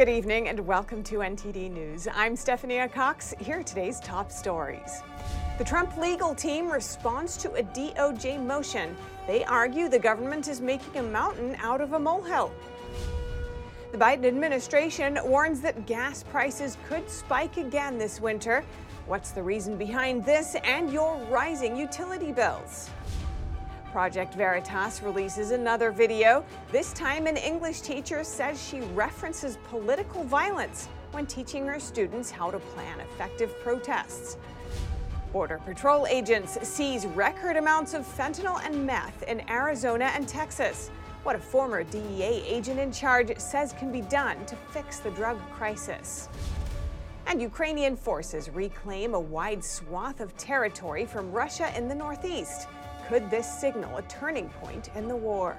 Good evening and welcome to NTD News. I'm Stephanie Cox. Here are today's top stories. The Trump legal team responds to a DOJ motion. They argue the government is making a mountain out of a molehill. The Biden administration warns that gas prices could spike again this winter. What's the reason behind this and your rising utility bills? Project Veritas releases another video. This time, an English teacher says she references political violence when teaching her students how to plan effective protests. Border Patrol agents seize record amounts of fentanyl and meth in Arizona and Texas. What a former DEA agent in charge says can be done to fix the drug crisis. And Ukrainian forces reclaim a wide swath of territory from Russia in the northeast. Could this signal a turning point in the war?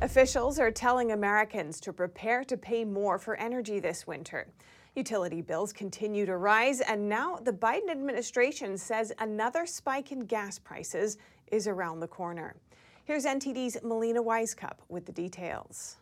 Officials are telling Americans to prepare to pay more for energy this winter. Utility bills continue to rise, and now the Biden administration says another spike in gas prices is around the corner. Here's NTD's Melina Wisecup with the details.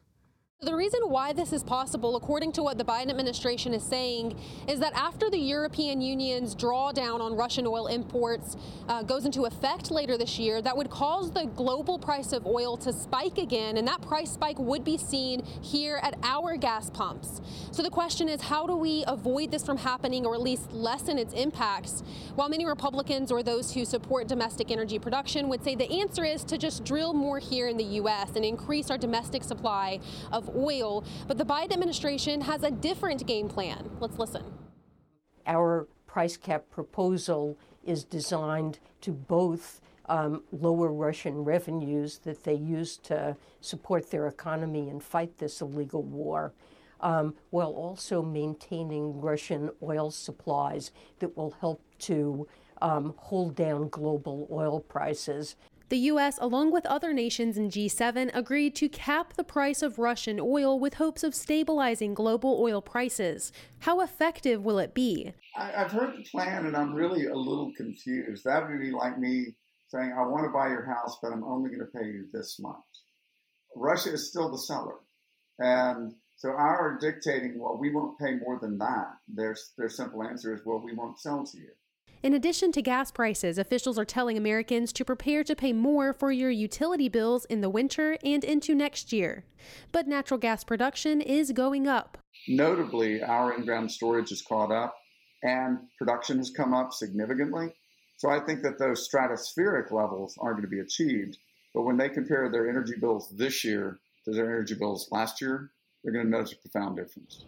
The reason why this is possible, according to what the Biden administration is saying, is that after the European Union's drawdown on Russian oil imports uh, goes into effect later this year, that would cause the global price of oil to spike again, and that price spike would be seen here at our gas pumps. So the question is, how do we avoid this from happening or at least lessen its impacts? While many Republicans or those who support domestic energy production would say the answer is to just drill more here in the U.S. and increase our domestic supply of oil. But the Biden administration has a different game plan. Let's listen. Our price cap proposal is designed to both um, lower Russian revenues that they use to support their economy and fight this illegal war, um, while also maintaining Russian oil supplies that will help to um, hold down global oil prices. The U.S., along with other nations in G7, agreed to cap the price of Russian oil with hopes of stabilizing global oil prices. How effective will it be? I, have heard the plan and I'm really a little confused. That would be like me saying, I want to buy your house, but I'm only going to pay you this much. Russia is still the seller. And so our dictating, well, we won't pay more than that. Their, their simple answer is, well, we won't sell to you. In addition to gas prices, officials are telling Americans to prepare to pay more for your utility bills in the winter and into next year. But natural gas production is going up. Notably, our in ground storage is caught up and production has come up significantly. So I think that those stratospheric levels aren't going to be achieved. But when they compare their energy bills this year to their energy bills last year, they're going to notice a profound difference.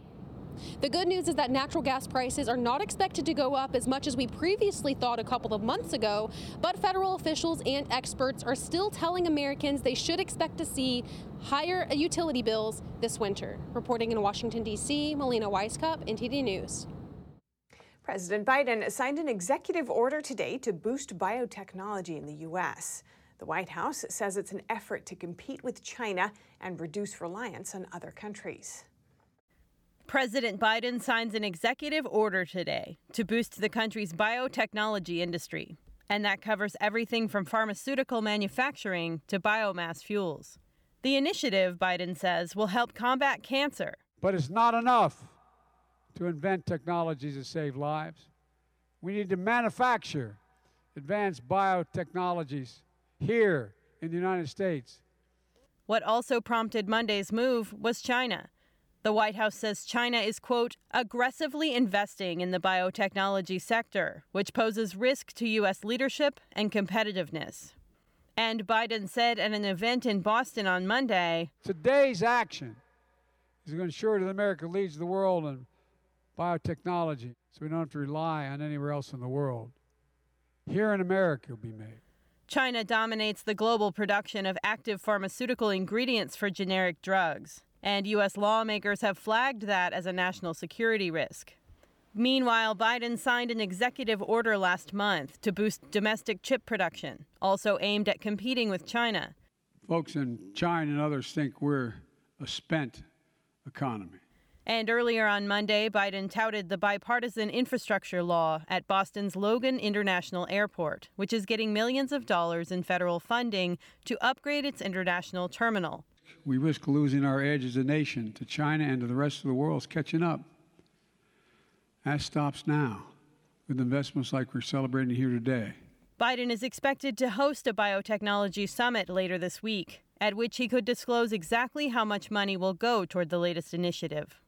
The good news is that natural gas prices are not expected to go up as much as we previously thought a couple of months ago, but federal officials and experts are still telling Americans they should expect to see higher utility bills this winter. Reporting in Washington, D.C., Melina Wisecup, NTD News. President Biden signed an executive order today to boost biotechnology in the U.S. The White House says it's an effort to compete with China and reduce reliance on other countries. President Biden signs an executive order today to boost the country's biotechnology industry. And that covers everything from pharmaceutical manufacturing to biomass fuels. The initiative, Biden says, will help combat cancer. But it's not enough to invent technologies that save lives. We need to manufacture advanced biotechnologies here in the United States. What also prompted Monday's move was China the White House says China is, quote, aggressively investing in the biotechnology sector, which poses risk to U.S. leadership and competitiveness. And Biden said at an event in Boston on Monday Today's action is going to ensure that America leads the world in biotechnology so we don't have to rely on anywhere else in the world. Here in America, it will be made. China dominates the global production of active pharmaceutical ingredients for generic drugs and U.S. lawmakers have flagged that as a national security risk. Meanwhile, Biden signed an executive order last month to boost domestic chip production, also aimed at competing with China. Folks in China and others think we're a spent economy. And earlier on Monday, Biden touted the bipartisan infrastructure law at Boston's Logan International Airport, which is getting millions of dollars in federal funding to upgrade its international terminal. We risk losing our edge as a nation to China and to the rest of the world catching up. That stops now with investments like we're celebrating here today. Biden is expected to host a biotechnology summit later this week, at which he could disclose exactly how much money will go toward the latest initiative.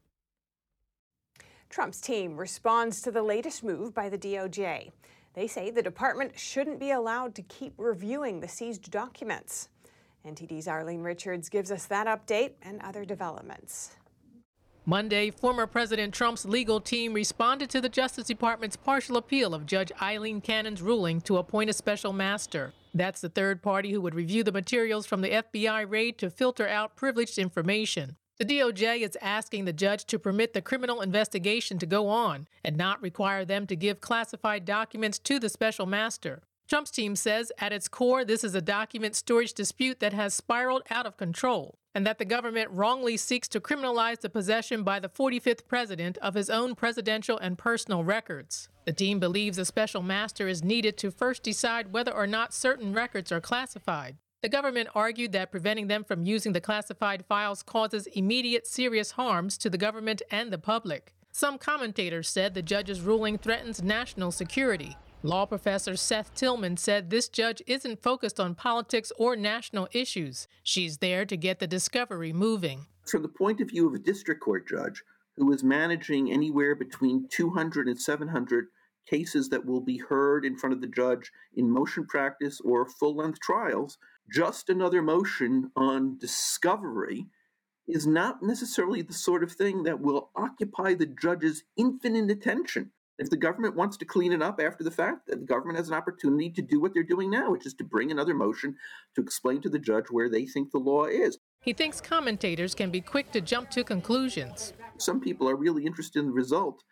Trump's team responds to the latest move by the DOJ. They say the department shouldn't be allowed to keep reviewing the seized documents. NTD's Arlene Richards gives us that update and other developments. Monday, former President Trump's legal team responded to the Justice Department's partial appeal of Judge Aileen Cannon's ruling to appoint a special master. That's the third party who would review the materials from the FBI raid to filter out privileged information. The DOJ is asking the judge to permit the criminal investigation to go on and not require them to give classified documents to the special master. Trump's team says at its core, this is a document storage dispute that has spiraled out of control, and that the government wrongly seeks to criminalize the possession by the 45th president of his own presidential and personal records. The team believes a special master is needed to first decide whether or not certain records are classified. The government argued that preventing them from using the classified files causes immediate serious harms to the government and the public. Some commentators said the judge's ruling threatens national security. Law professor Seth Tillman said this judge isn't focused on politics or national issues. She's there to get the discovery moving. From the point of view of a district court judge who is managing anywhere between 200 and 700 cases that will be heard in front of the judge in motion practice or full length trials, just another motion on discovery is not necessarily the sort of thing that will occupy the judge's infinite attention. If the government wants to clean it up after the fact, the government has an opportunity to do what they're doing now, which is to bring another motion to explain to the judge where they think the law is. He thinks commentators can be quick to jump to conclusions. Some people are really interested in the result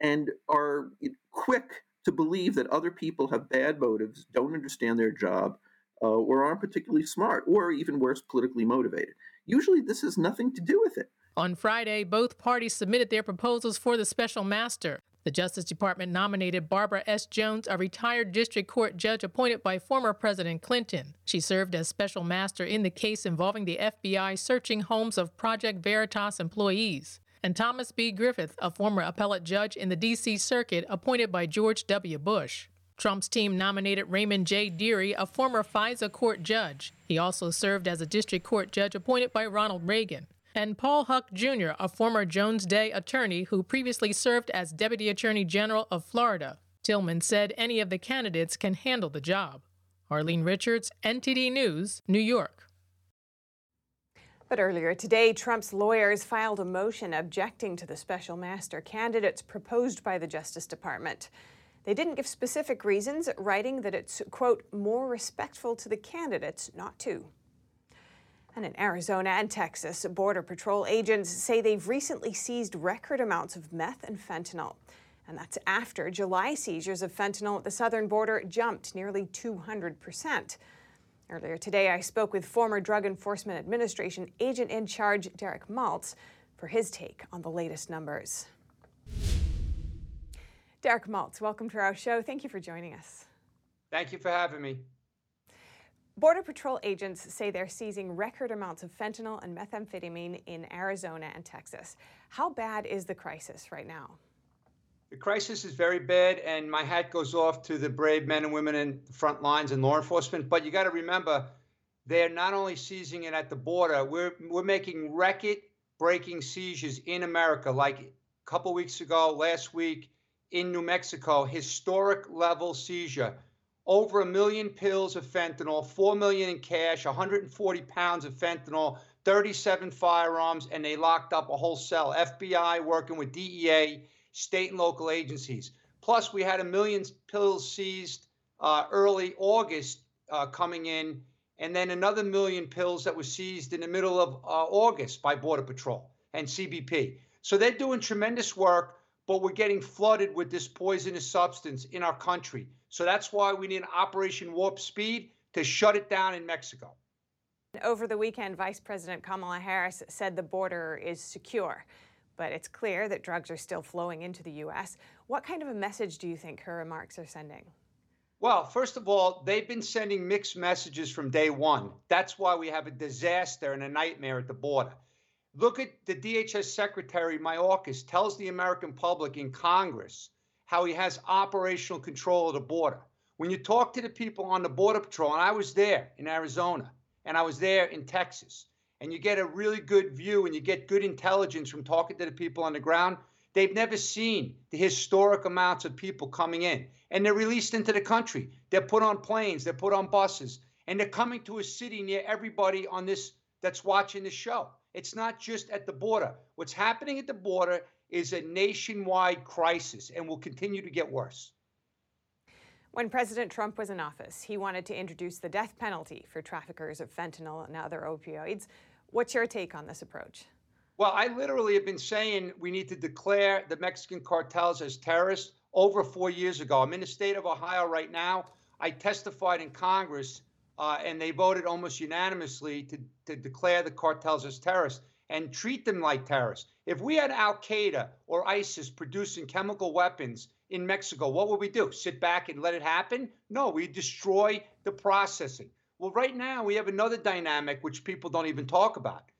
and are quick to believe that other people have bad motives, don't understand their job, uh, or aren't particularly smart, or even worse, politically motivated. Usually, this has nothing to do with it. On Friday, both parties submitted their proposals for the special master. The Justice Department nominated Barbara S. Jones, a retired district court judge appointed by former President Clinton. She served as special master in the case involving the FBI searching homes of Project Veritas employees. And Thomas B. Griffith, a former appellate judge in the D.C. Circuit appointed by George W. Bush. Trump's team nominated Raymond J. Dearie, a former FISA court judge. He also served as a district court judge appointed by Ronald Reagan. And Paul Huck Jr., a former Jones Day attorney who previously served as Deputy Attorney General of Florida. Tillman said any of the candidates can handle the job. Arlene Richards, NTD News, New York. But earlier today, Trump's lawyers filed a motion objecting to the special master candidates proposed by the Justice Department. They didn't give specific reasons, writing that it's, quote, more respectful to the candidates not to. And in Arizona and Texas, Border Patrol agents say they've recently seized record amounts of meth and fentanyl. And that's after July seizures of fentanyl at the southern border jumped nearly 200%. Earlier today, I spoke with former Drug Enforcement Administration agent in charge Derek Maltz for his take on the latest numbers. Derek Maltz, welcome to our show. Thank you for joining us. Thank you for having me. Border Patrol agents say they're seizing record amounts of fentanyl and methamphetamine in Arizona and Texas. How bad is the crisis right now? The crisis is very bad, and my hat goes off to the brave men and women in the front lines and law enforcement. But you got to remember, they're not only seizing it at the border, we're, we're making record breaking seizures in America. Like a couple weeks ago, last week, in New Mexico, historic level seizure. Over a million pills of fentanyl, 4 million in cash, 140 pounds of fentanyl, 37 firearms, and they locked up a whole cell. FBI working with DEA, state and local agencies. Plus, we had a million pills seized uh, early August uh, coming in, and then another million pills that were seized in the middle of uh, August by Border Patrol and CBP. So they're doing tremendous work but we're getting flooded with this poisonous substance in our country. So that's why we need Operation Warp Speed to shut it down in Mexico. Over the weekend, Vice President Kamala Harris said the border is secure. but it's clear that drugs are still flowing into the U.S. What kind of a message do you think her remarks are sending? Well, first of all, they've been sending mixed messages from day one. That's why we have a disaster and a nightmare at the border. Look at the DHS Secretary Mayorkas tells the American public in Congress how he has operational control of the border. When you talk to the people on the Border Patrol, and I was there in Arizona, and I was there in Texas, and you get a really good view and you get good intelligence from talking to the people on the ground, they've never seen the historic amounts of people coming in. And they're released into the country. They're put on planes, they're put on buses, and they're coming to a city near everybody on this that's watching the show. It's not just at the border. What's happening at the border is a nationwide crisis and will continue to get worse. When President Trump was in office, he wanted to introduce the death penalty for traffickers of fentanyl and other opioids. What's your take on this approach? Well, I literally have been saying we need to declare the Mexican cartels as terrorists over four years ago. I'm in the state of Ohio right now. I testified in Congress uh, and they voted almost unanimously to, to declare the cartels as terrorists and treat them like terrorists. If we had Al Qaeda or ISIS producing chemical weapons in Mexico, what would we do? Sit back and let it happen? No, we destroy the processing. Well, right now we have another dynamic which people don't even talk about.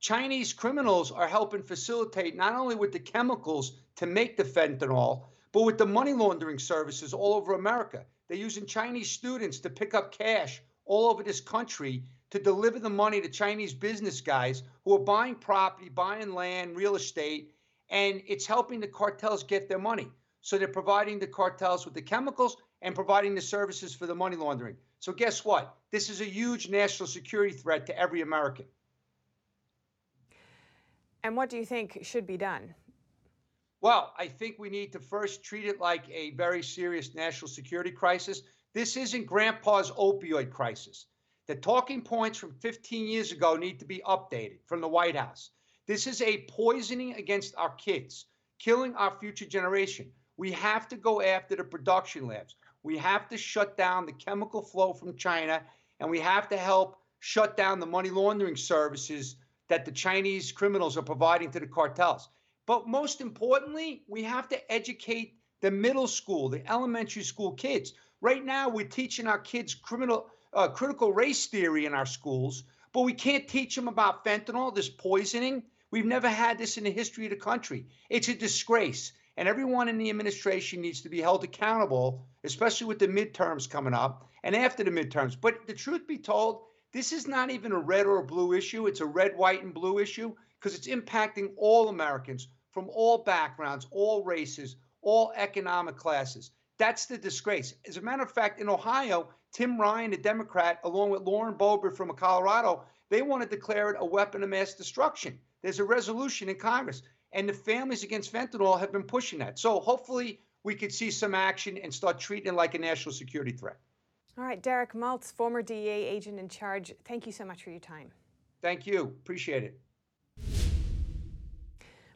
Chinese criminals are helping facilitate not only with the chemicals to make the fentanyl, but with the money laundering services all over America. They're using Chinese students to pick up cash all over this country to deliver the money to Chinese business guys who are buying property, buying land, real estate, and it's helping the cartels get their money. So they're providing the cartels with the chemicals and providing the services for the money laundering. So guess what? This is a huge national security threat to every American. And what do you think should be done? Well, I think we need to first treat it like a very serious national security crisis. This isn't grandpa's opioid crisis. The talking points from 15 years ago need to be updated from the White House. This is a poisoning against our kids, killing our future generation. We have to go after the production labs. We have to shut down the chemical flow from China, and we have to help shut down the money laundering services that the Chinese criminals are providing to the cartels. But most importantly, we have to educate the middle school, the elementary school kids. Right now, we're teaching our kids criminal, uh, critical race theory in our schools, but we can't teach them about fentanyl, this poisoning. We've never had this in the history of the country. It's a disgrace. And everyone in the administration needs to be held accountable, especially with the midterms coming up and after the midterms. But the truth be told, this is not even a red or a blue issue. It's a red, white, and blue issue because it's impacting all Americans from all backgrounds, all races, all economic classes. That's the disgrace. As a matter of fact, in Ohio, Tim Ryan, a Democrat, along with Lauren Boebert from Colorado, they want to declare it a weapon of mass destruction. There's a resolution in Congress, and the families against fentanyl have been pushing that. So hopefully, we could see some action and start treating it like a national security threat. All right, Derek Maltz, former DEA agent in charge, thank you so much for your time. Thank you. Appreciate it.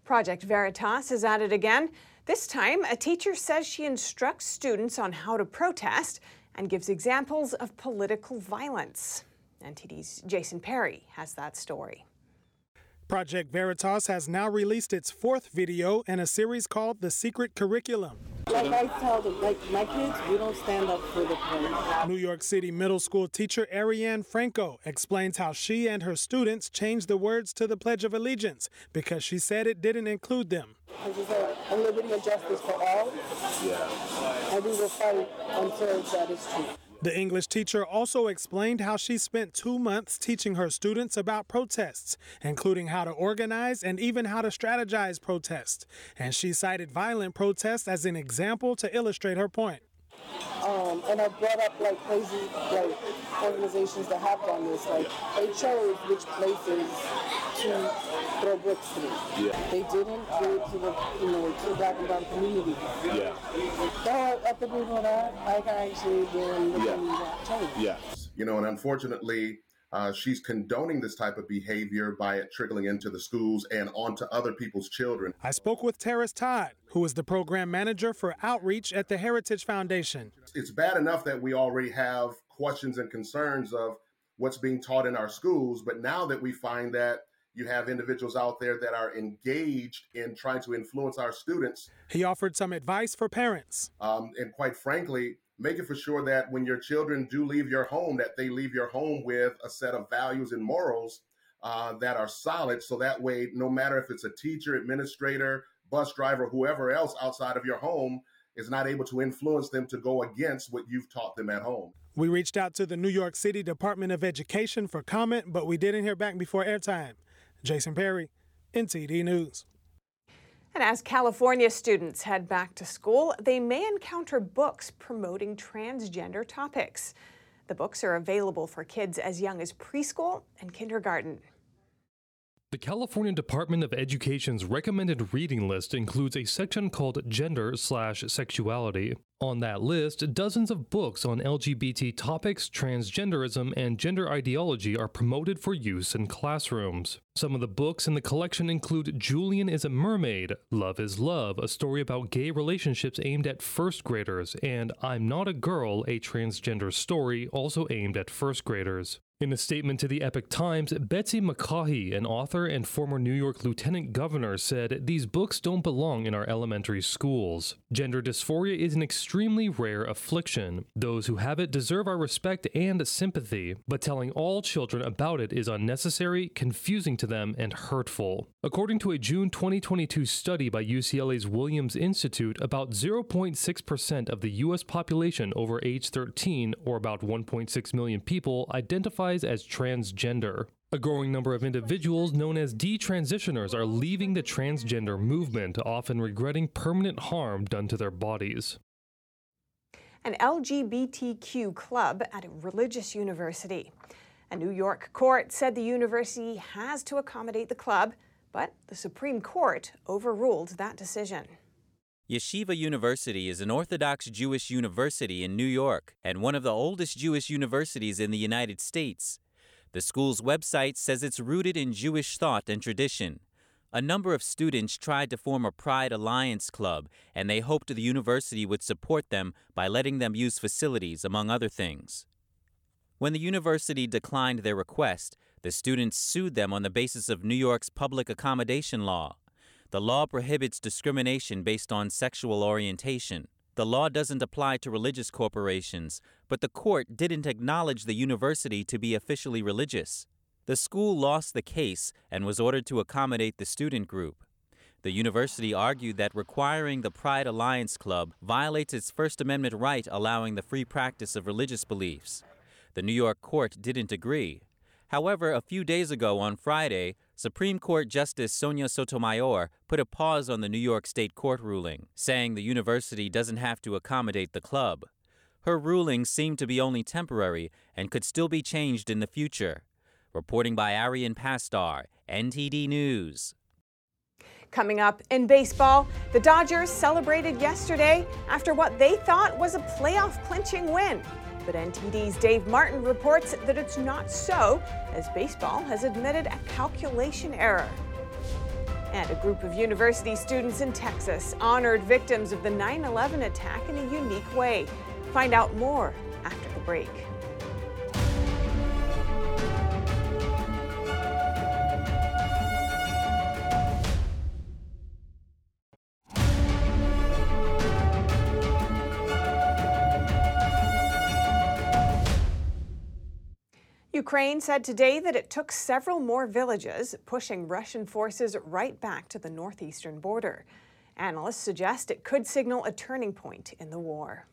Project Veritas is at it again. This time, a teacher says she instructs students on how to protest and gives examples of political violence. NTD's Jason Perry has that story. Project Veritas has now released its fourth video in a series called The Secret Curriculum. Like I tell them, like my kids, we don't stand up for the police. New York City middle school teacher Ariane Franco explains how she and her students changed the words to the Pledge of Allegiance because she said it didn't include them. This is a, a liberty and justice for all. Yeah. And we will fight until that is true. The English teacher also explained how she spent two months teaching her students about protests, including how to organize and even how to strategize protests. And she cited violent protests as an example to illustrate her point. Um, and I brought up like crazy like organizations that have done this. Like they chose which places to throw bricks through. Yeah. They didn't do it to the you know to the black and brown community. Yeah. So I think we know that I can actually then look yeah. that change. Yeah. You know, and unfortunately. Uh, she's condoning this type of behavior by it trickling into the schools and onto other people's children. I spoke with Terrace Todd, who is the program manager for outreach at the Heritage Foundation. It's bad enough that we already have questions and concerns of what's being taught in our schools, but now that we find that You have individuals out there that are engaged in trying to influence our students. He offered some advice for parents. Um, and quite frankly, making for sure that when your children do leave your home, that they leave your home with a set of values and morals uh, that are solid. So that way, no matter if it's a teacher, administrator, bus driver, whoever else outside of your home, is not able to influence them to go against what you've taught them at home. We reached out to the New York City Department of Education for comment, but we didn't hear back before airtime. Jason Perry, NTD News. And as California students head back to school, they may encounter books promoting transgender topics. The books are available for kids as young as preschool and kindergarten. The California Department of Education's recommended reading list includes a section called Gender slash Sexuality. On that list, dozens of books on LGBT topics, transgenderism, and gender ideology are promoted for use in classrooms. Some of the books in the collection include Julian is a Mermaid, Love is Love, a story about gay relationships aimed at first graders, and I'm Not a Girl, a transgender story also aimed at first graders. In a statement to the Epoch Times, Betsy McCaughey, an author and former New York lieutenant governor, said these books don't belong in our elementary schools. Gender dysphoria is an extremely rare affliction. Those who have it deserve our respect and sympathy, but telling all children about it is unnecessary, confusing to them, and hurtful. According to a June 2022 study by UCLA's Williams Institute, about 0.6% of the U.S. population over age 13, or about 1.6 million people, identify as transgender. A growing number of individuals known as detransitioners are leaving the transgender movement, often regretting permanent harm done to their bodies. An LGBTQ club at a religious university. A New York court said the university has to accommodate the club, but the Supreme Court overruled that decision. Yeshiva University is an Orthodox Jewish university in New York and one of the oldest Jewish universities in the United States. The school's website says it's rooted in Jewish thought and tradition. A number of students tried to form a Pride Alliance club, and they hoped the university would support them by letting them use facilities, among other things. When the university declined their request, the students sued them on the basis of New York's public accommodation law. The law prohibits discrimination based on sexual orientation. The law doesn't apply to religious corporations, but the court didn't acknowledge the university to be officially religious. The school lost the case and was ordered to accommodate the student group. The university argued that requiring the Pride Alliance Club violates its First Amendment right allowing the free practice of religious beliefs. The New York court didn't agree. However, a few days ago on Friday, Supreme Court Justice Sonia Sotomayor put a pause on the New York State Court ruling, saying the university doesn't have to accommodate the club. Her ruling seemed to be only temporary and could still be changed in the future. Reporting by Arian Pastar, NTD News. Coming up in baseball, the Dodgers celebrated yesterday after what they thought was a playoff clinching win. But NTD's Dave Martin reports that it's not so, as baseball has admitted a calculation error. And a group of university students in Texas honored victims of the 9 11 attack in a unique way. Find out more after the break. Ukraine said today that it took several more villages, pushing Russian forces right back to the northeastern border. Analysts suggest it could signal a turning point in the war.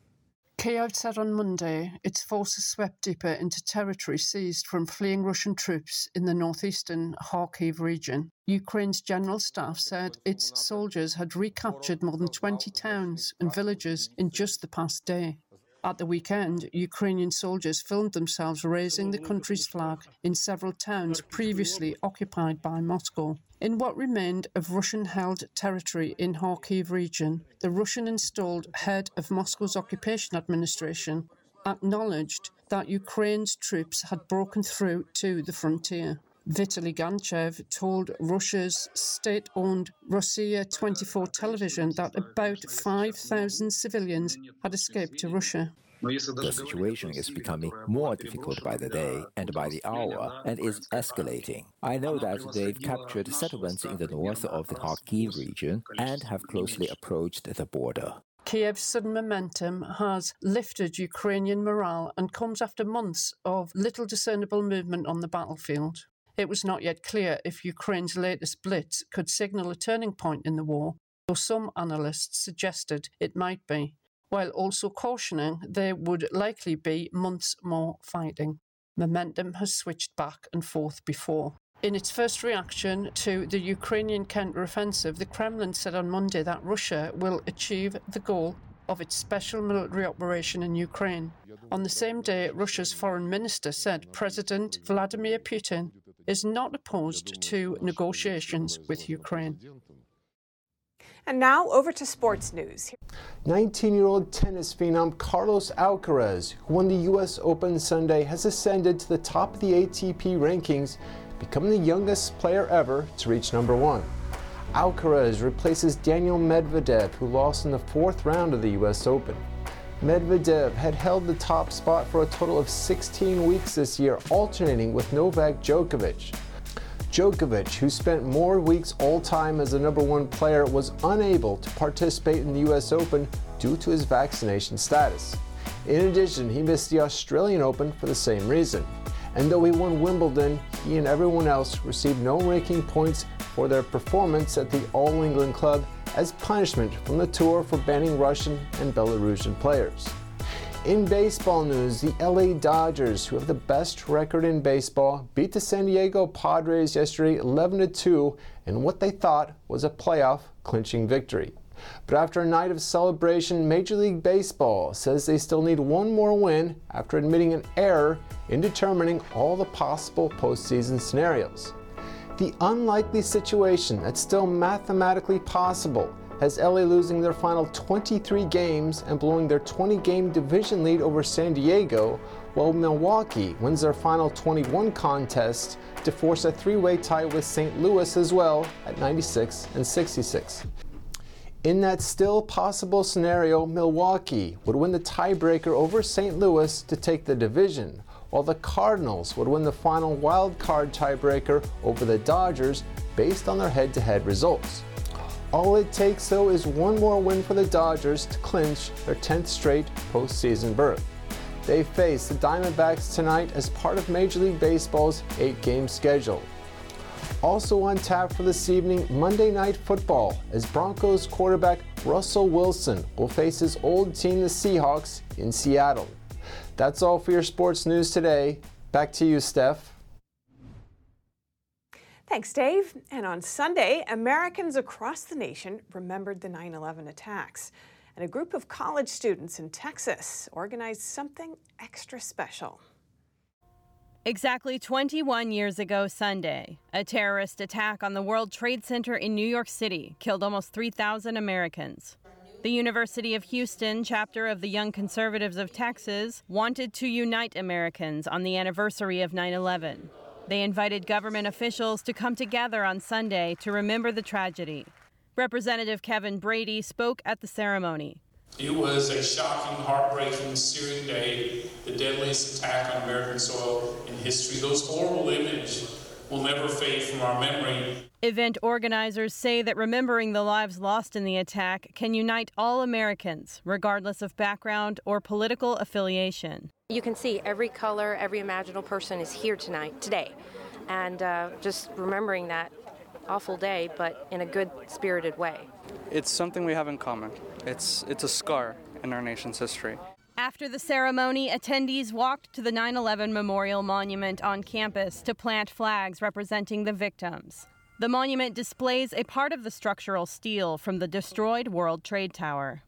Kyiv said on Monday its forces swept deeper into territory seized from fleeing Russian troops in the northeastern Kharkiv region. Ukraine's general staff said its soldiers had recaptured more than 20 towns and villages in just the past day. At the weekend, Ukrainian soldiers filmed themselves raising the country's flag in several towns previously occupied by Moscow. In what remained of Russian held territory in Kharkiv region, the Russian installed head of Moscow's occupation administration acknowledged that Ukraine's troops had broken through to the frontier. Vitaly Ganchev told Russia's state owned Rossiya 24 television that about 5,000 civilians had escaped to Russia. The situation is becoming more difficult by the day and by the hour and is escalating. I know that they've captured settlements in the north of the Kharkiv region and have closely approached the border. Kiev's sudden momentum has lifted Ukrainian morale and comes after months of little discernible movement on the battlefield. It was not yet clear if Ukraine's latest blitz could signal a turning point in the war, though some analysts suggested it might be while also cautioning there would likely be months more fighting. Momentum has switched back and forth before. In its first reaction to the Ukrainian counteroffensive, the Kremlin said on Monday that Russia will achieve the goal of its special military operation in Ukraine. On the same day, Russia's foreign minister said President Vladimir Putin is not opposed to negotiations with Ukraine. And now over to sports news. 19 year old tennis phenom Carlos Alcaraz, who won the U.S. Open Sunday, has ascended to the top of the ATP rankings, becoming the youngest player ever to reach number one. Alcaraz replaces Daniel Medvedev, who lost in the fourth round of the U.S. Open. Medvedev had held the top spot for a total of 16 weeks this year, alternating with Novak Djokovic. Djokovic, who spent more weeks all time as the number one player, was unable to participate in the US Open due to his vaccination status. In addition, he missed the Australian Open for the same reason. And though he won Wimbledon, he and everyone else received no ranking points for their performance at the All England Club as punishment from the tour for banning Russian and Belarusian players. In baseball news, the LA Dodgers, who have the best record in baseball, beat the San Diego Padres yesterday 11 2 in what they thought was a playoff clinching victory. But after a night of celebration, Major League Baseball says they still need one more win after admitting an error in determining all the possible postseason scenarios. The unlikely situation that's still mathematically possible has LA losing their final 23 games and blowing their 20 game division lead over San Diego, while Milwaukee wins their final 21 contest to force a three way tie with St. Louis as well at 96 and 66. In that still possible scenario, Milwaukee would win the tiebreaker over St. Louis to take the division, while the Cardinals would win the final wild card tiebreaker over the Dodgers based on their head to head results. All it takes, though, is one more win for the Dodgers to clinch their 10th straight postseason berth. They face the Diamondbacks tonight as part of Major League Baseball's eight game schedule. Also on tap for this evening, Monday Night Football, as Broncos quarterback Russell Wilson will face his old team, the Seahawks, in Seattle. That's all for your sports news today. Back to you, Steph. Thanks, Dave. And on Sunday, Americans across the nation remembered the 9 11 attacks. And a group of college students in Texas organized something extra special. Exactly 21 years ago Sunday, a terrorist attack on the World Trade Center in New York City killed almost 3,000 Americans. The University of Houston chapter of the Young Conservatives of Texas wanted to unite Americans on the anniversary of 9 11. They invited government officials to come together on Sunday to remember the tragedy. Representative Kevin Brady spoke at the ceremony. It was a shocking, heartbreaking, searing day, the deadliest attack on American soil in history. Those horrible images will never fade from our memory. Event organizers say that remembering the lives lost in the attack can unite all Americans, regardless of background or political affiliation. You can see every color, every imaginable person is here tonight, today. And uh, just remembering that awful day, but in a good spirited way. It's something we have in common. It's, it's a scar in our nation's history. After the ceremony, attendees walked to the 9 11 Memorial Monument on campus to plant flags representing the victims. The monument displays a part of the structural steel from the destroyed World Trade Tower.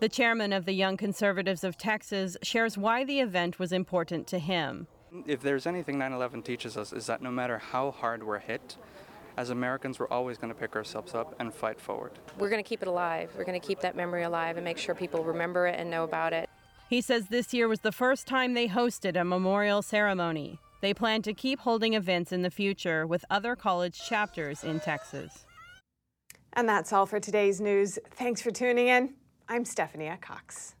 The chairman of the Young Conservatives of Texas shares why the event was important to him. If there's anything 9 11 teaches us, is that no matter how hard we're hit, as Americans, we're always going to pick ourselves up and fight forward. We're going to keep it alive. We're going to keep that memory alive and make sure people remember it and know about it. He says this year was the first time they hosted a memorial ceremony. They plan to keep holding events in the future with other college chapters in Texas. And that's all for today's news. Thanks for tuning in. I'm Stephanie Cox.